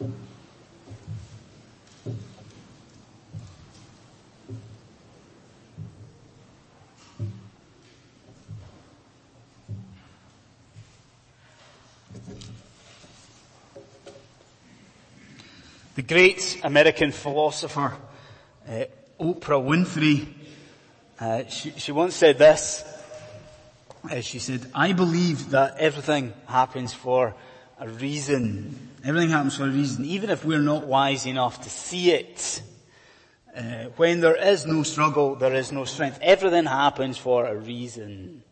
The great American philosopher, uh, Oprah Winfrey, uh, she, she once said this. Uh, she said, I believe that everything happens for a reason. Everything happens for a reason, even if we're not wise enough to see it. Uh, when there is no struggle, there is no strength. Everything happens for a reason.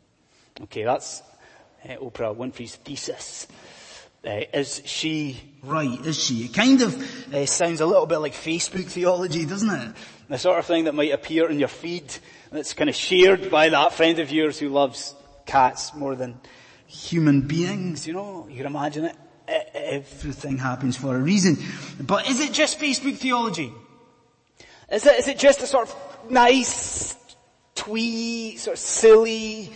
Okay, that's uh, Oprah Winfrey's thesis. Uh, is she right? Is she? It kind of uh, sounds a little bit like Facebook theology, doesn't it? The sort of thing that might appear in your feed that's kind of shared by that friend of yours who loves cats more than human beings, you know? You can imagine it. Everything happens for a reason. But is it just Facebook theology? Is it, is it just a sort of nice, twee, sort of silly,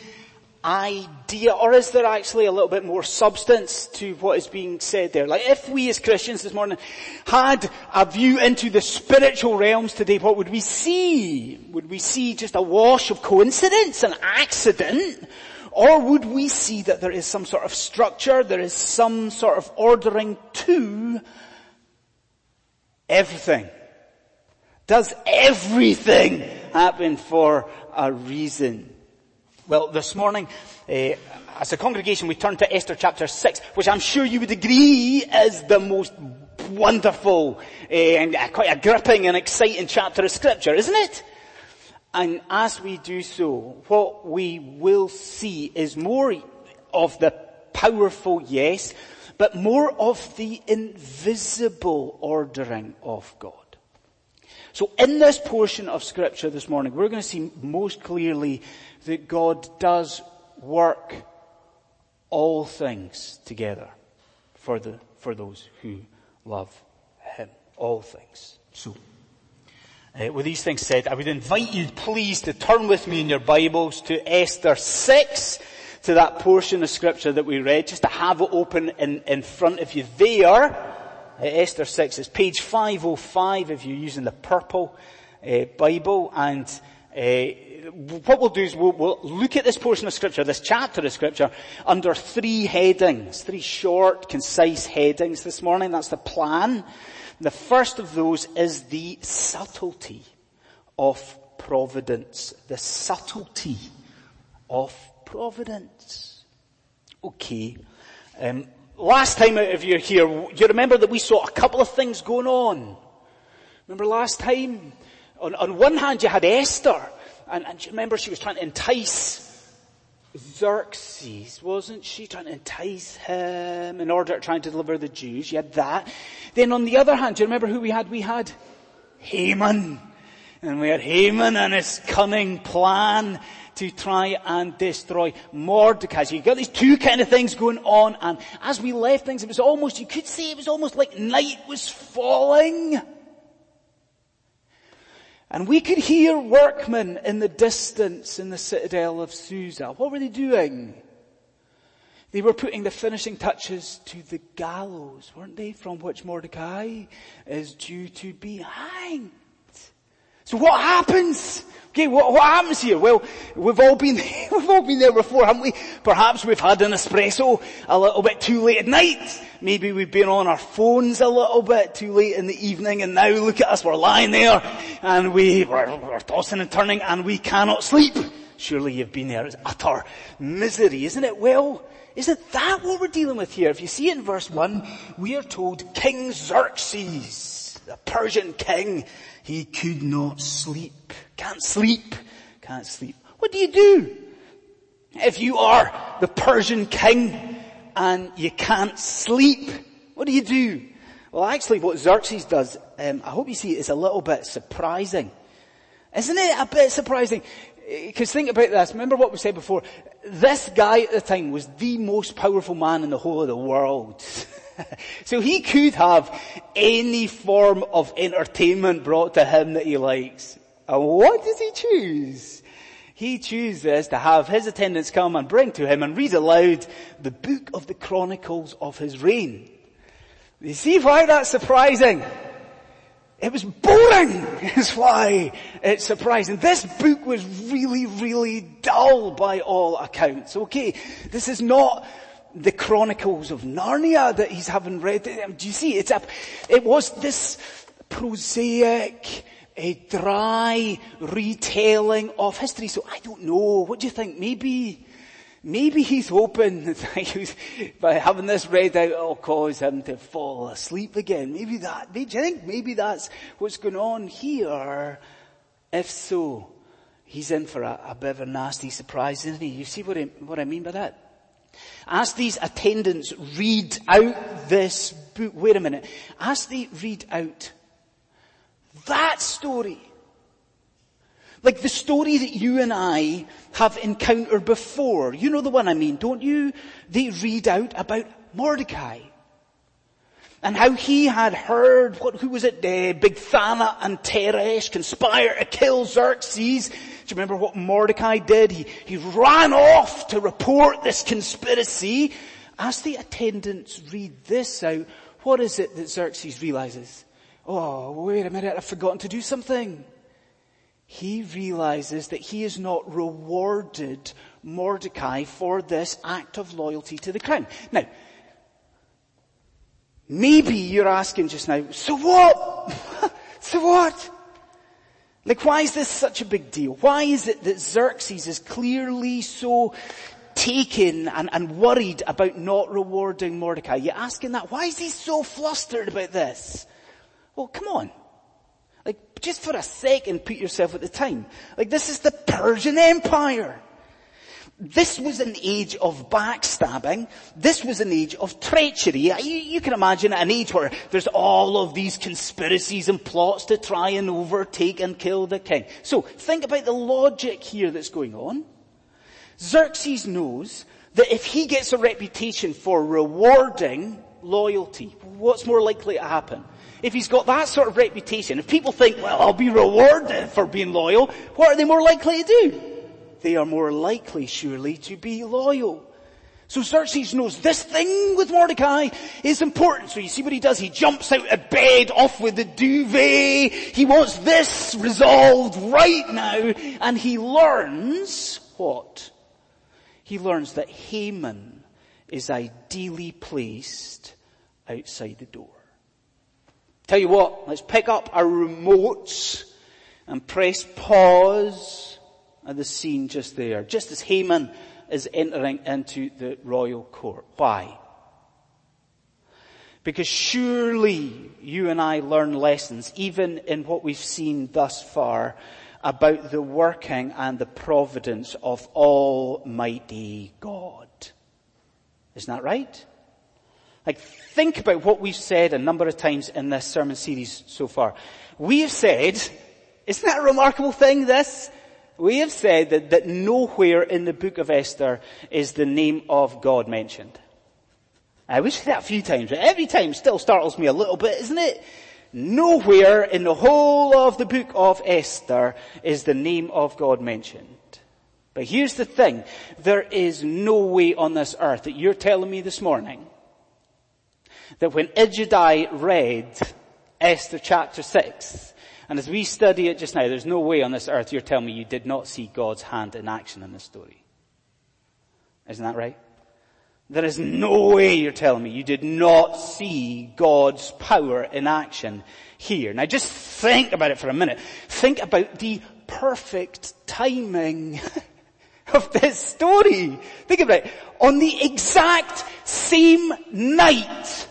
idea, or is there actually a little bit more substance to what is being said there? Like if we as Christians this morning had a view into the spiritual realms today, what would we see? Would we see just a wash of coincidence, an accident? Or would we see that there is some sort of structure, there is some sort of ordering to everything? Does everything happen for a reason? Well, this morning, uh, as a congregation, we turn to Esther chapter 6, which I'm sure you would agree is the most wonderful uh, and quite a gripping and exciting chapter of scripture, isn't it? And as we do so, what we will see is more of the powerful yes, but more of the invisible ordering of God. So in this portion of scripture this morning, we're going to see most clearly that God does work all things together for the, for those who love Him. All things. So, uh, with these things said, I would invite you please to turn with me in your Bibles to Esther 6, to that portion of scripture that we read, just to have it open in, in front of you there. Uh, Esther 6 is page 505 if you're using the purple uh, Bible and uh, what we'll do is we'll, we'll, look at this portion of scripture, this chapter of scripture, under three headings, three short, concise headings this morning. That's the plan. The first of those is the subtlety of providence. The subtlety of providence. Okay. Um, last time if you're here, you remember that we saw a couple of things going on. Remember last time? On, on one hand you had Esther, and, and remember she was trying to entice Xerxes, wasn't she? Trying to entice him in order to try and deliver the Jews. You had that. Then on the other hand, do you remember who we had? We had Haman. And we had Haman and his cunning plan to try and destroy Mordecai. So you got these two kind of things going on and as we left things, it was almost, you could say it was almost like night was falling. And we could hear workmen in the distance in the citadel of Susa. What were they doing? They were putting the finishing touches to the gallows, weren't they, from which Mordecai is due to be hanged. So what happens? Okay, what, what happens here? Well, we've all been, we've all been there before, haven't we? Perhaps we've had an espresso a little bit too late at night. Maybe we've been on our phones a little bit too late in the evening and now look at us, we're lying there and we, we're, we're tossing and turning and we cannot sleep. Surely you've been there. It's utter misery, isn't it? Well, isn't that what we're dealing with here? If you see in verse 1, we are told King Xerxes, the Persian king, he could not sleep. Can't sleep. Can't sleep. What do you do? If you are the Persian king and you can't sleep, what do you do? Well actually what Xerxes does, um, I hope you see it, is a little bit surprising. Isn't it a bit surprising? Because think about this, remember what we said before, this guy at the time was the most powerful man in the whole of the world. so he could have any form of entertainment brought to him that he likes. And what does he choose? He chooses to have his attendants come and bring to him and read aloud the book of the chronicles of his reign. You see why that's surprising? It was boring is why it's surprising. This book was really, really dull by all accounts. Okay, this is not the Chronicles of Narnia that he's having read. Um, do you see? It's a, it was this prosaic, a dry retelling of history. So I don't know. What do you think? Maybe Maybe he's hoping that by having this read out, it'll cause him to fall asleep again. Maybe that, do you think maybe that's what's going on here? If so, he's in for a, a bit of a nasty surprise, isn't he? You see what I, what I mean by that? As these attendants read out this book, wait a minute, as they read out that story, like the story that you and I have encountered before. You know the one I mean, don't you? They read out about Mordecai. And how he had heard, what, who was it, uh, Bigthana and Teresh conspire to kill Xerxes. You remember what Mordecai did? He, he ran off to report this conspiracy. As the attendants read this out, what is it that Xerxes realizes? Oh, wait a minute, I've forgotten to do something he realizes that he has not rewarded Mordecai for this act of loyalty to the crown. Now, maybe you're asking just now, so what? so what? Like why is this such a big deal? Why is it that Xerxes is clearly so taken and, and worried about not rewarding Mordecai? You're asking that, why is he so flustered about this? Well, come on. Like, just for a second, put yourself at the time. Like, this is the Persian Empire. This was an age of backstabbing. This was an age of treachery. You, you, can imagine an age where there's all of these conspiracies and plots to try and overtake and kill the king. So, think about the logic here that's going on. Xerxes knows that if he gets a reputation for rewarding loyalty, what's more likely to happen? if he's got that sort of reputation, if people think, well, I'll be rewarded for being loyal, what are they more likely to do? They are more likely, surely, to be loyal. So Xerxes knows this thing with Mordecai is important. So you see what he does? He jumps out of bed, off with the duvet. He wants this resolved right now. And he learns what? He learns that Haman is ideally placed outside the door. Tell you what, let's pick up our remotes and press pause the scene just there, just as Haman is entering into the royal court. Why? Because surely you and I learn lessons, even in what we've seen thus far, about the working and the providence of Almighty God. Isn't that right? Like think about what we've said a number of times in this sermon series so far. We have said, isn't that a remarkable thing this? We have said that, that nowhere in the book of Esther is the name of God mentioned. I wish that a few times, but every time still startles me a little bit, isn't it? Nowhere in the whole of the book of Esther is the name of God mentioned. But here's the thing, there is no way on this earth that you're telling me this morning that when Ijadai read Esther chapter 6, and as we study it just now, there's no way on this earth you're telling me you did not see God's hand in action in this story. Isn't that right? There is no way you're telling me you did not see God's power in action here. Now just think about it for a minute. Think about the perfect timing of this story. Think about it. On the exact same night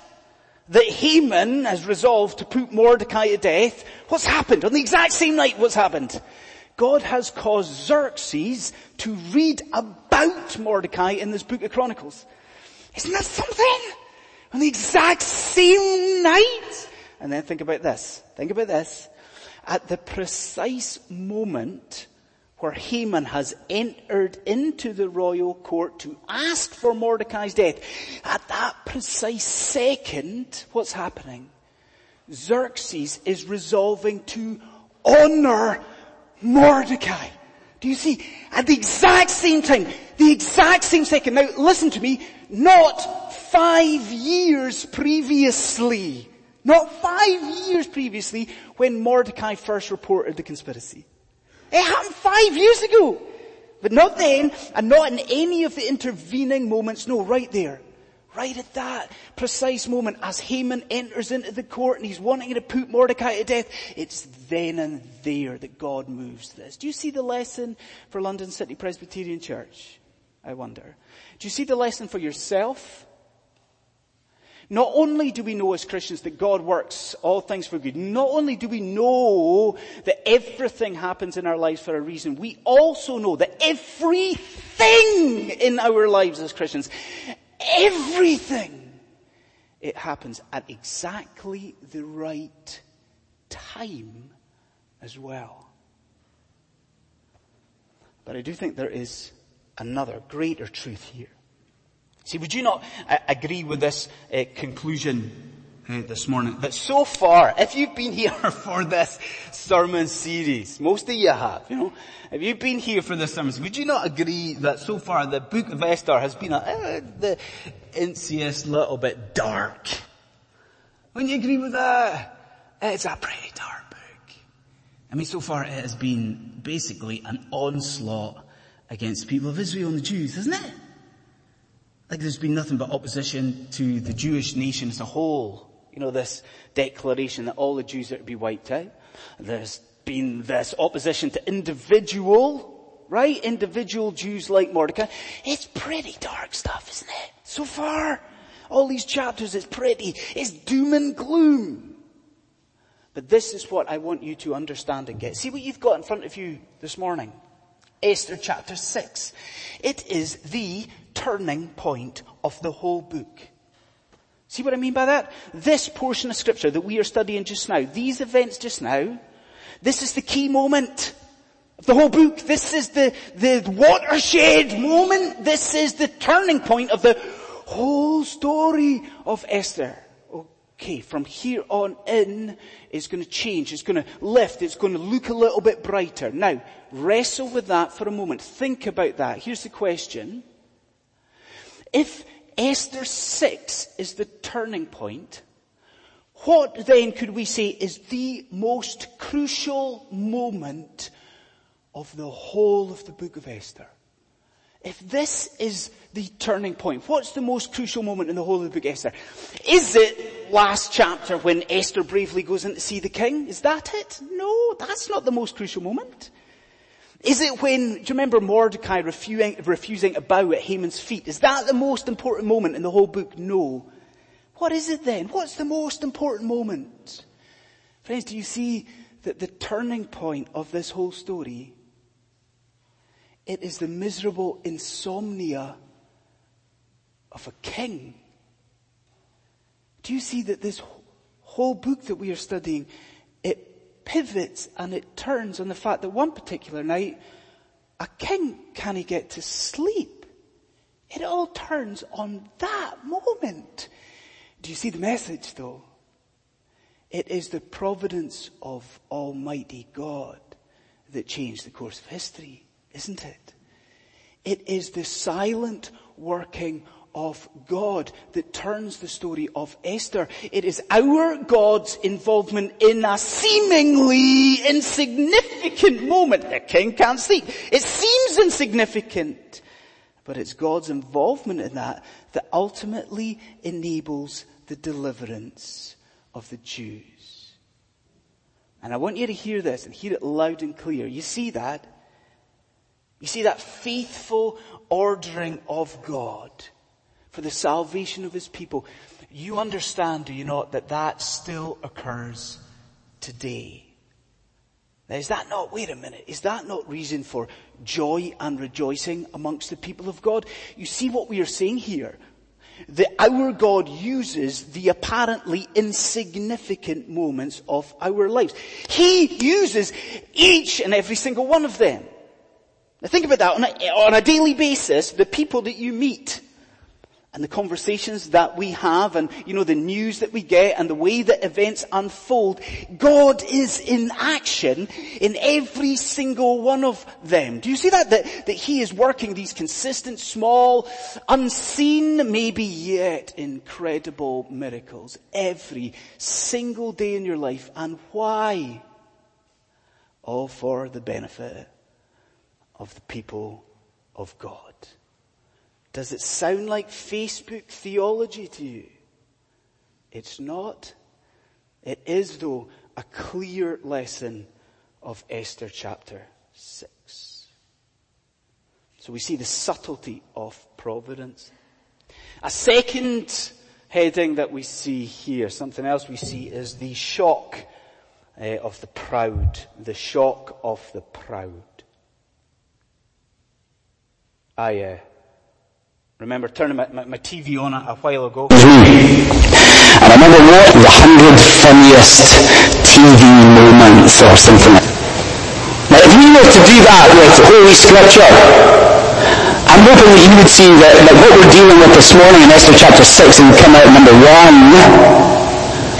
that Haman has resolved to put Mordecai to death, what's happened? On the exact same night, what's happened? God has caused Xerxes to read about Mordecai in this book of Chronicles. Isn't that something? On the exact same night? And then think about this. Think about this. At the precise moment where Haman has entered into the royal court to ask for Mordecai's death, at that precise second, what's happening? Xerxes is resolving to honor Mordecai Do you see? At the exact same time, the exact same second. Now listen to me, not five years previously, not five years previously when Mordecai first reported the conspiracy. It happened five years ago. But not then, and not in any of the intervening moments. No, right there. Right at that precise moment, as Haman enters into the court and he's wanting to put Mordecai to death, it's then and there that God moves this. Do you see the lesson for London City Presbyterian Church? I wonder. Do you see the lesson for yourself? Not only do we know as Christians that God works all things for good, not only do we know that everything happens in our lives for a reason, we also know that everything in our lives as Christians, everything, it happens at exactly the right time as well. But I do think there is another greater truth here. See, would you not uh, agree with this uh, conclusion uh, this morning? That so far, if you've been here for this sermon series, most of you have, you know, if you've been here for this sermon, would you not agree that so far the book of Esther has been a, uh, the insiest little bit dark? Wouldn't you agree with that? It's a pretty dark book. I mean, so far it has been basically an onslaught against people of Israel and the Jews, isn't it? Like there's been nothing but opposition to the Jewish nation as a whole. You know, this declaration that all the Jews are to be wiped out. There's been this opposition to individual, right? Individual Jews like Mordecai. It's pretty dark stuff, isn't it? So far. All these chapters, it's pretty. It's doom and gloom. But this is what I want you to understand and get. See what you've got in front of you this morning. Esther chapter 6. It is the turning point of the whole book. See what I mean by that? This portion of scripture that we are studying just now, these events just now, this is the key moment of the whole book. This is the, the watershed moment. This is the turning point of the whole story of Esther. Okay, from here on in, it's going to change. It's going to lift. It's going to look a little bit brighter. Now, wrestle with that for a moment. Think about that. Here's the question. If Esther 6 is the turning point, what then could we say is the most crucial moment of the whole of the book of Esther? If this is the turning point, what's the most crucial moment in the whole of the book of Esther? Is it last chapter when Esther bravely goes in to see the king? Is that it? No, that's not the most crucial moment. Is it when, do you remember Mordecai refusing, refusing to bow at Haman's feet? Is that the most important moment in the whole book? No. What is it then? What's the most important moment? Friends, do you see that the turning point of this whole story? It is the miserable insomnia of a king. Do you see that this whole book that we are studying, it pivots and it turns on the fact that one particular night, a king can't get to sleep. It all turns on that moment. Do you see the message though? It is the providence of Almighty God that changed the course of history, isn't it? It is the silent working of God that turns the story of Esther. It is our God's involvement in a seemingly insignificant moment. The king can't sleep. It seems insignificant, but it's God's involvement in that that ultimately enables the deliverance of the Jews. And I want you to hear this and hear it loud and clear. You see that? You see that faithful ordering of God for the salvation of his people. You understand, do you not, that that still occurs today? Now is that not, wait a minute, is that not reason for joy and rejoicing amongst the people of God? You see what we are saying here? Our God uses the apparently insignificant moments of our lives. He uses each and every single one of them. Now think about that on a, on a daily basis, the people that you meet, and the conversations that we have and, you know, the news that we get and the way that events unfold, God is in action in every single one of them. Do you see that? That, that He is working these consistent, small, unseen, maybe yet incredible miracles every single day in your life. And why? All for the benefit of the people of God. Does it sound like Facebook theology to you? It's not. It is though a clear lesson of Esther chapter 6. So we see the subtlety of providence. A second heading that we see here, something else we see is the shock uh, of the proud. The shock of the proud. I, uh, remember turning my, my, my TV on a, a while ago. And I remember what the hundred funniest TV moments or something. Now if you were to do that with Holy Scripture, I'm hoping that you would see that, that what we're dealing with this morning in Esther chapter 6 and come out number 1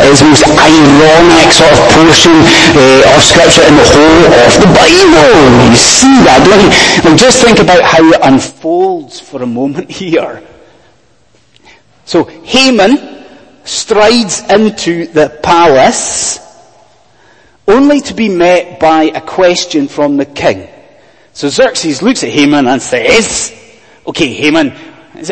is the most ironic sort of portion uh, of scripture in the whole of the Bible. You see that, don't you? Now just think about how it unfolds for a moment here. So Haman strides into the palace only to be met by a question from the king. So Xerxes looks at Haman and says, okay Haman,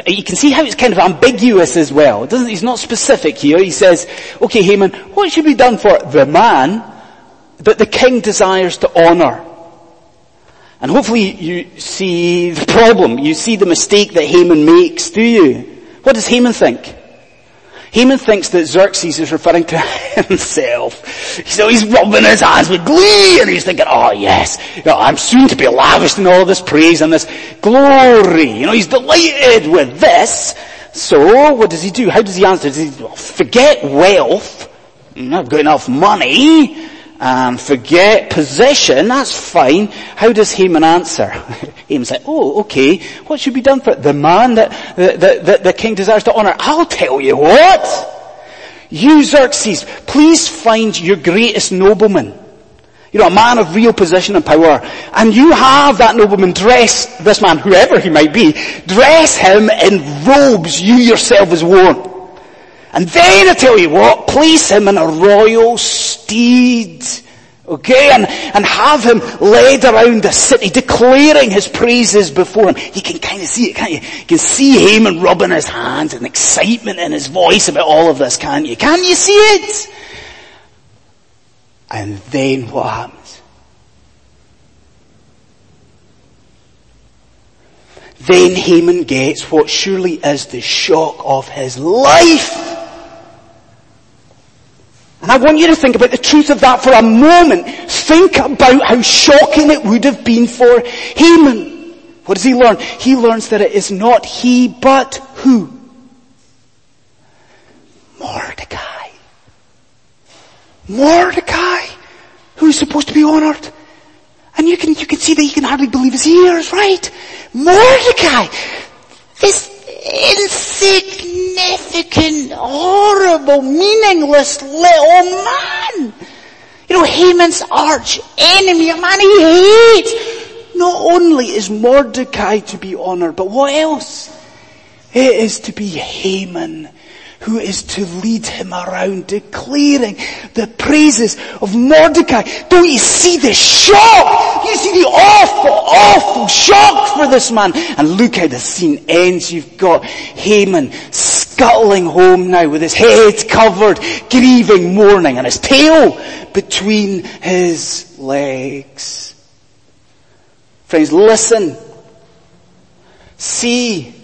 you can see how it's kind of ambiguous as well. It doesn't, he's not specific here. He says, okay Haman, what should be done for the man that the king desires to honor? And hopefully you see the problem. You see the mistake that Haman makes, do you? What does Haman think? Haman thinks that Xerxes is referring to himself. So he's rubbing his hands with glee and he's thinking, oh yes, you know, I'm soon to be lavished in all this praise and this glory. You know, he's delighted with this. So what does he do? How does he answer? Does he forget wealth? Mm, I've got enough money um, forget possession, that's fine. How does Haman answer? Haman's like, oh, okay, what should be done for the man that, that, that the king desires to honor? I'll tell you what! You Xerxes, please find your greatest nobleman. You know, a man of real position and power. And you have that nobleman dress this man, whoever he might be, dress him in robes you yourself has worn. And then I tell you what, place him in a royal steed. Okay, and, and have him led around the city declaring his praises before him. You can kind of see it, can't you? You can see Haman rubbing his hands and excitement in his voice about all of this, can't you? Can you see it? And then what happens? Then Haman gets what surely is the shock of his life. And I want you to think about the truth of that for a moment. Think about how shocking it would have been for Haman. What does he learn? He learns that it is not he, but who? Mordecai. Mordecai, who's supposed to be honored. And you can, you can see that he can hardly believe his ears, right? Mordecai, this insignificant, horrible, meaningless little man. You know, Haman's arch enemy, a man he hates. Not only is Mordecai to be honored, but what else? It is to be Haman who is to lead him around declaring the praises of Mordecai. Don't you see the shock? You see the awful, awful shock for this man. And look how the scene ends. You've got Haman scuttling home now with his head covered, grieving, mourning, and his tail between his legs. Friends, listen. See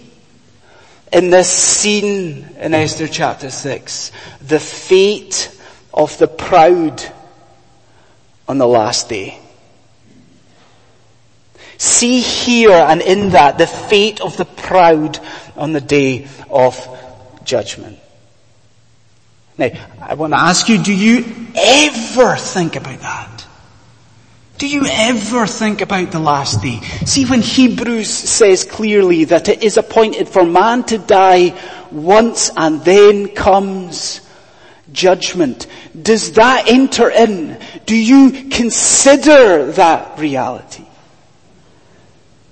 in this scene in Esther chapter 6, the fate of the proud on the last day. See here and in that the fate of the proud on the day of judgment. Now, I want to ask you, do you ever think about that? Do you ever think about the last day? See when Hebrews says clearly that it is appointed for man to die once and then comes judgment. Does that enter in? Do you consider that reality?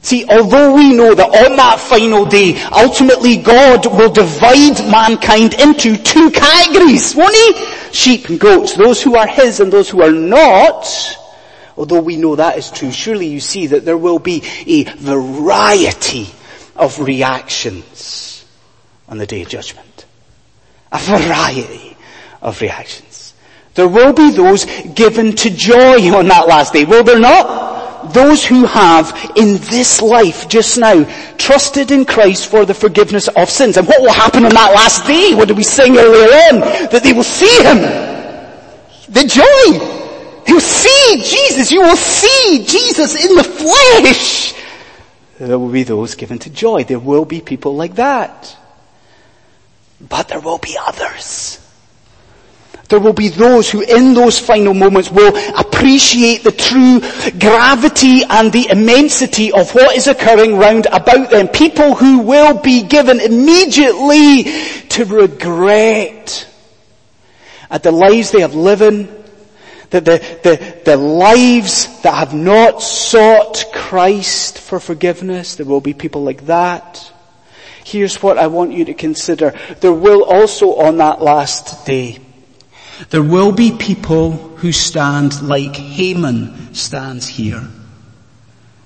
See, although we know that on that final day, ultimately God will divide mankind into two categories, won't he? Sheep and goats, those who are his and those who are not. Although we know that is true, surely you see that there will be a variety of reactions on the day of judgment. A variety of reactions. There will be those given to joy on that last day, will there not? Those who have in this life just now trusted in Christ for the forgiveness of sins. And what will happen on that last day? What did we sing earlier on? That they will see Him. The joy. You'll see Jesus. You will see Jesus in the flesh. There will be those given to joy. There will be people like that. But there will be others there will be those who in those final moments will appreciate the true gravity and the immensity of what is occurring round about them. People who will be given immediately to regret at the lives they have lived the, the, the, the lives that have not sought Christ for forgiveness. There will be people like that. Here's what I want you to consider. There will also on that last day there will be people who stand like Haman stands here.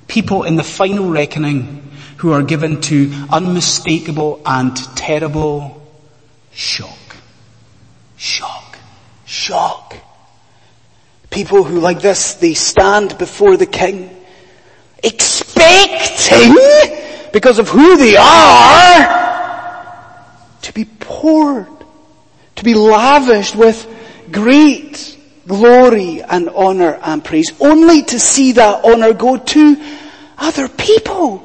People in the final reckoning who are given to unmistakable and terrible shock. Shock. Shock. People who like this, they stand before the king expecting, because of who they are, to be poured, to be lavished with great glory and honor and praise, only to see that honor go to other people.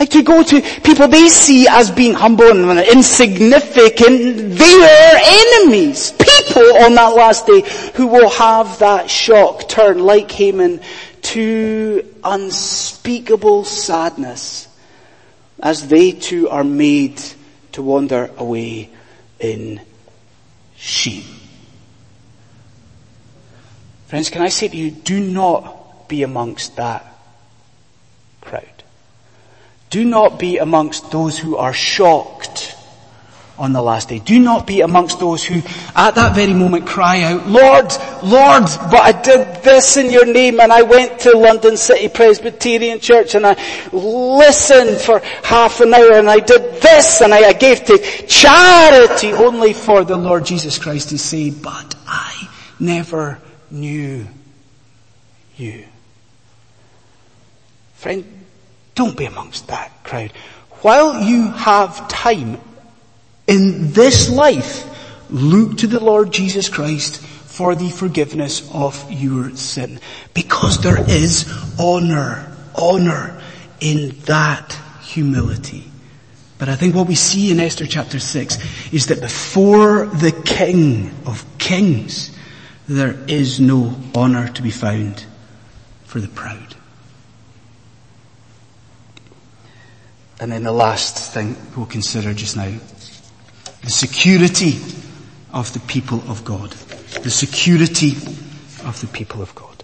Like to go to people they see as being humble and insignificant, their enemies. People on that last day who will have that shock turn like Haman to unspeakable sadness as they too are made to wander away in shame. Friends, can I say to you, do not be amongst that crowd. Do not be amongst those who are shocked on the last day. Do not be amongst those who at that very moment cry out, Lord, Lord, but I did this in your name and I went to London City Presbyterian Church and I listened for half an hour and I did this and I, gave to charity only for the Lord Jesus Christ to say, but I never knew you. Friend, don't be amongst that crowd. While you have time in this life, look to the Lord Jesus Christ for the forgiveness of your sin. Because there is honor, honor in that humility. But I think what we see in Esther chapter 6 is that before the King of Kings, there is no honour to be found for the proud. And then the last thing we'll consider just now, the security of the people of God. The security of the people of God.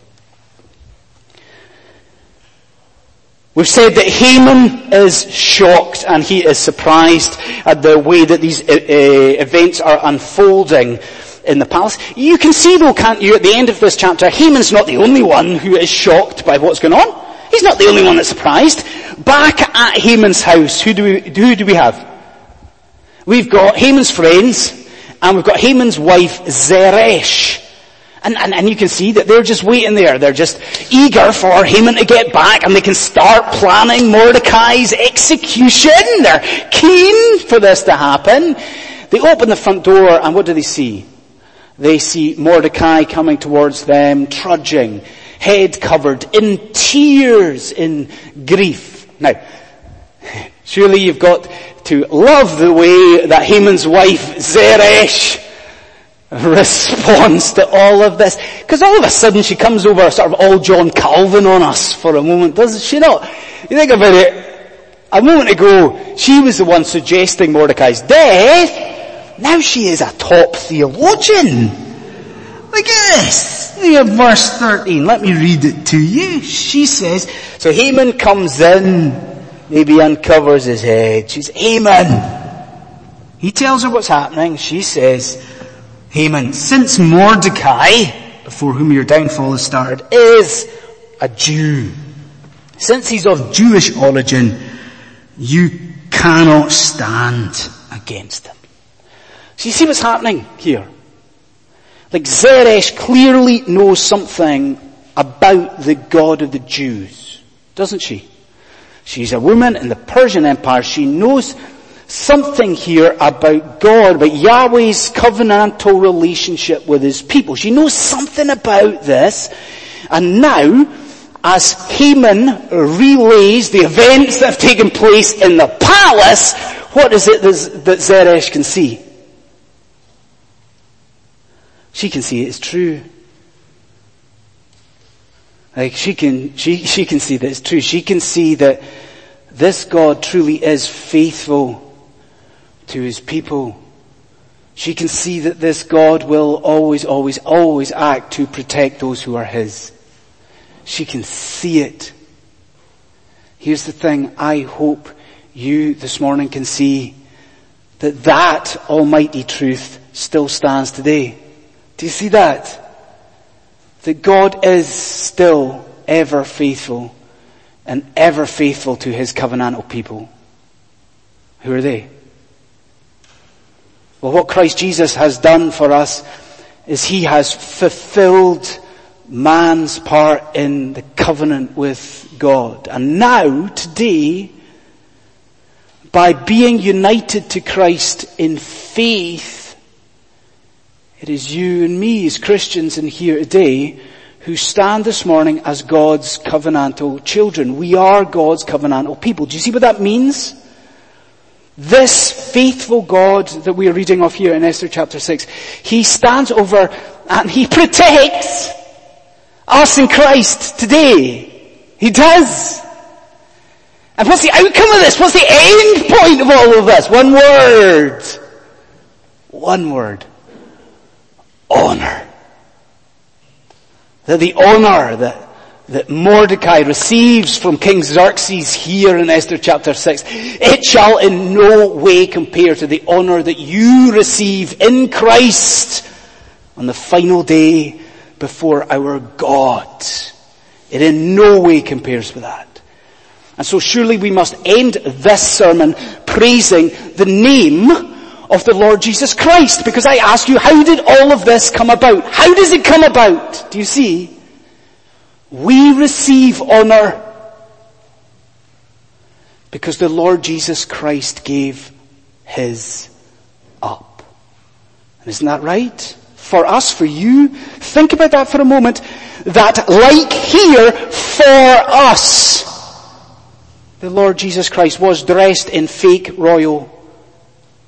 We've said that Haman is shocked and he is surprised at the way that these uh, uh events are unfolding in the palace. You can see though, can't you, at the end of this chapter, Haman's not the only one who is shocked by what's going on. He's not the only one that's surprised. Back at Haman's house, who do we, who do we have? We've got Haman's friends, and we've got Haman's wife, Zeresh. And, and, and you can see that they're just waiting there. They're just eager for Haman to get back and they can start planning Mordecai's execution. They're keen for this to happen. They open the front door and what do they see? They see Mordecai coming towards them, trudging, head covered, in tears, in grief. Now, surely you've got to love the way that Haman's wife, Zeresh, responds to all of this. Because all of a sudden she comes over sort of all John Calvin on us for a moment, doesn't she not? You think about it, a moment ago, she was the one suggesting Mordecai's death. Now she is a top theologian. Look at this. Verse 13. Let me read it to you. She says, so Haman comes in, maybe uncovers his head. She's, Haman. He tells her what's happening. She says, Haman, since Mordecai, before whom your downfall has started, is a Jew, since he's of Jewish origin, you cannot stand against him. So you see what's happening here? Like Zeresh clearly knows something about the God of the Jews, doesn't she? She's a woman in the Persian Empire. She knows something here about God, about Yahweh's covenantal relationship with his people. She knows something about this. And now, as Haman relays the events that have taken place in the palace, what is it that Zeresh can see? She can see it's true. Like she can, she, she can see that it's true. She can see that this God truly is faithful to his people. She can see that this God will always, always, always act to protect those who are his. She can see it. Here's the thing, I hope you this morning can see that that almighty truth still stands today. Do you see that? That God is still ever faithful and ever faithful to his covenantal people. Who are they? Well, what Christ Jesus has done for us is he has fulfilled man's part in the covenant with God. And now, today, by being united to Christ in faith, it is you and me as Christians in here today who stand this morning as God's covenantal children. We are God's covenantal people. Do you see what that means? This faithful God that we are reading of here in Esther chapter 6, He stands over and He protects us in Christ today. He does. And what's the outcome of this? What's the end point of all of this? One word. One word. Honor. That the honor that that Mordecai receives from King Xerxes here in Esther chapter 6, it shall in no way compare to the honor that you receive in Christ on the final day before our God. It in no way compares with that. And so surely we must end this sermon praising the name of the Lord Jesus Christ. Because I ask you, how did all of this come about? How does it come about? Do you see? We receive honor because the Lord Jesus Christ gave His up. And isn't that right? For us, for you, think about that for a moment, that like here, for us, the Lord Jesus Christ was dressed in fake royal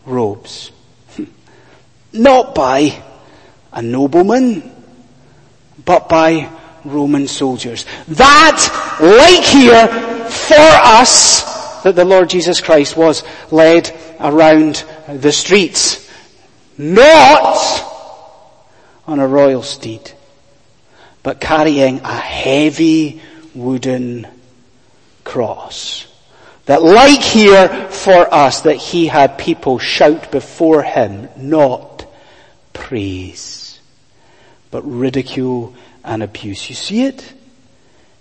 robes. Not by a nobleman, but by Roman soldiers. That, like here, for us, that the Lord Jesus Christ was led around the streets. Not on a royal steed, but carrying a heavy wooden cross. That like here for us, that he had people shout before him, not praise, but ridicule and abuse. You see it?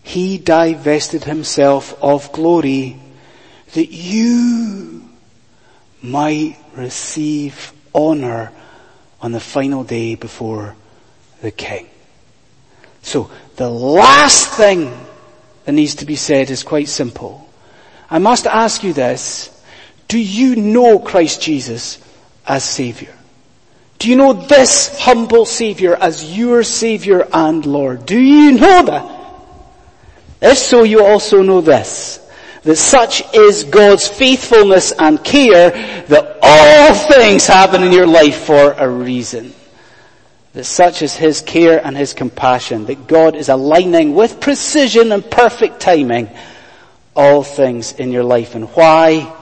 He divested himself of glory that you might receive honor on the final day before the king. So the last thing that needs to be said is quite simple. I must ask you this. Do you know Christ Jesus as Savior? Do you know this humble Savior as your Savior and Lord? Do you know that? If so, you also know this, that such is God's faithfulness and care that all things happen in your life for a reason. that such is His care and His compassion, that God is aligning with precision and perfect timing all things in your life. And why?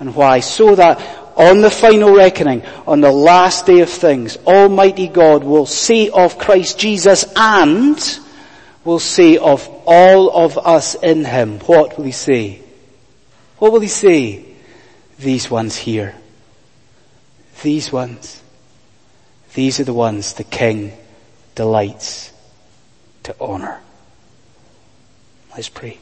And why? So that on the final reckoning, on the last day of things, Almighty God will say of Christ Jesus and will say of all of us in Him. What will He say? What will He say? These ones here. These ones. These are the ones the King delights to honor. Let's pray.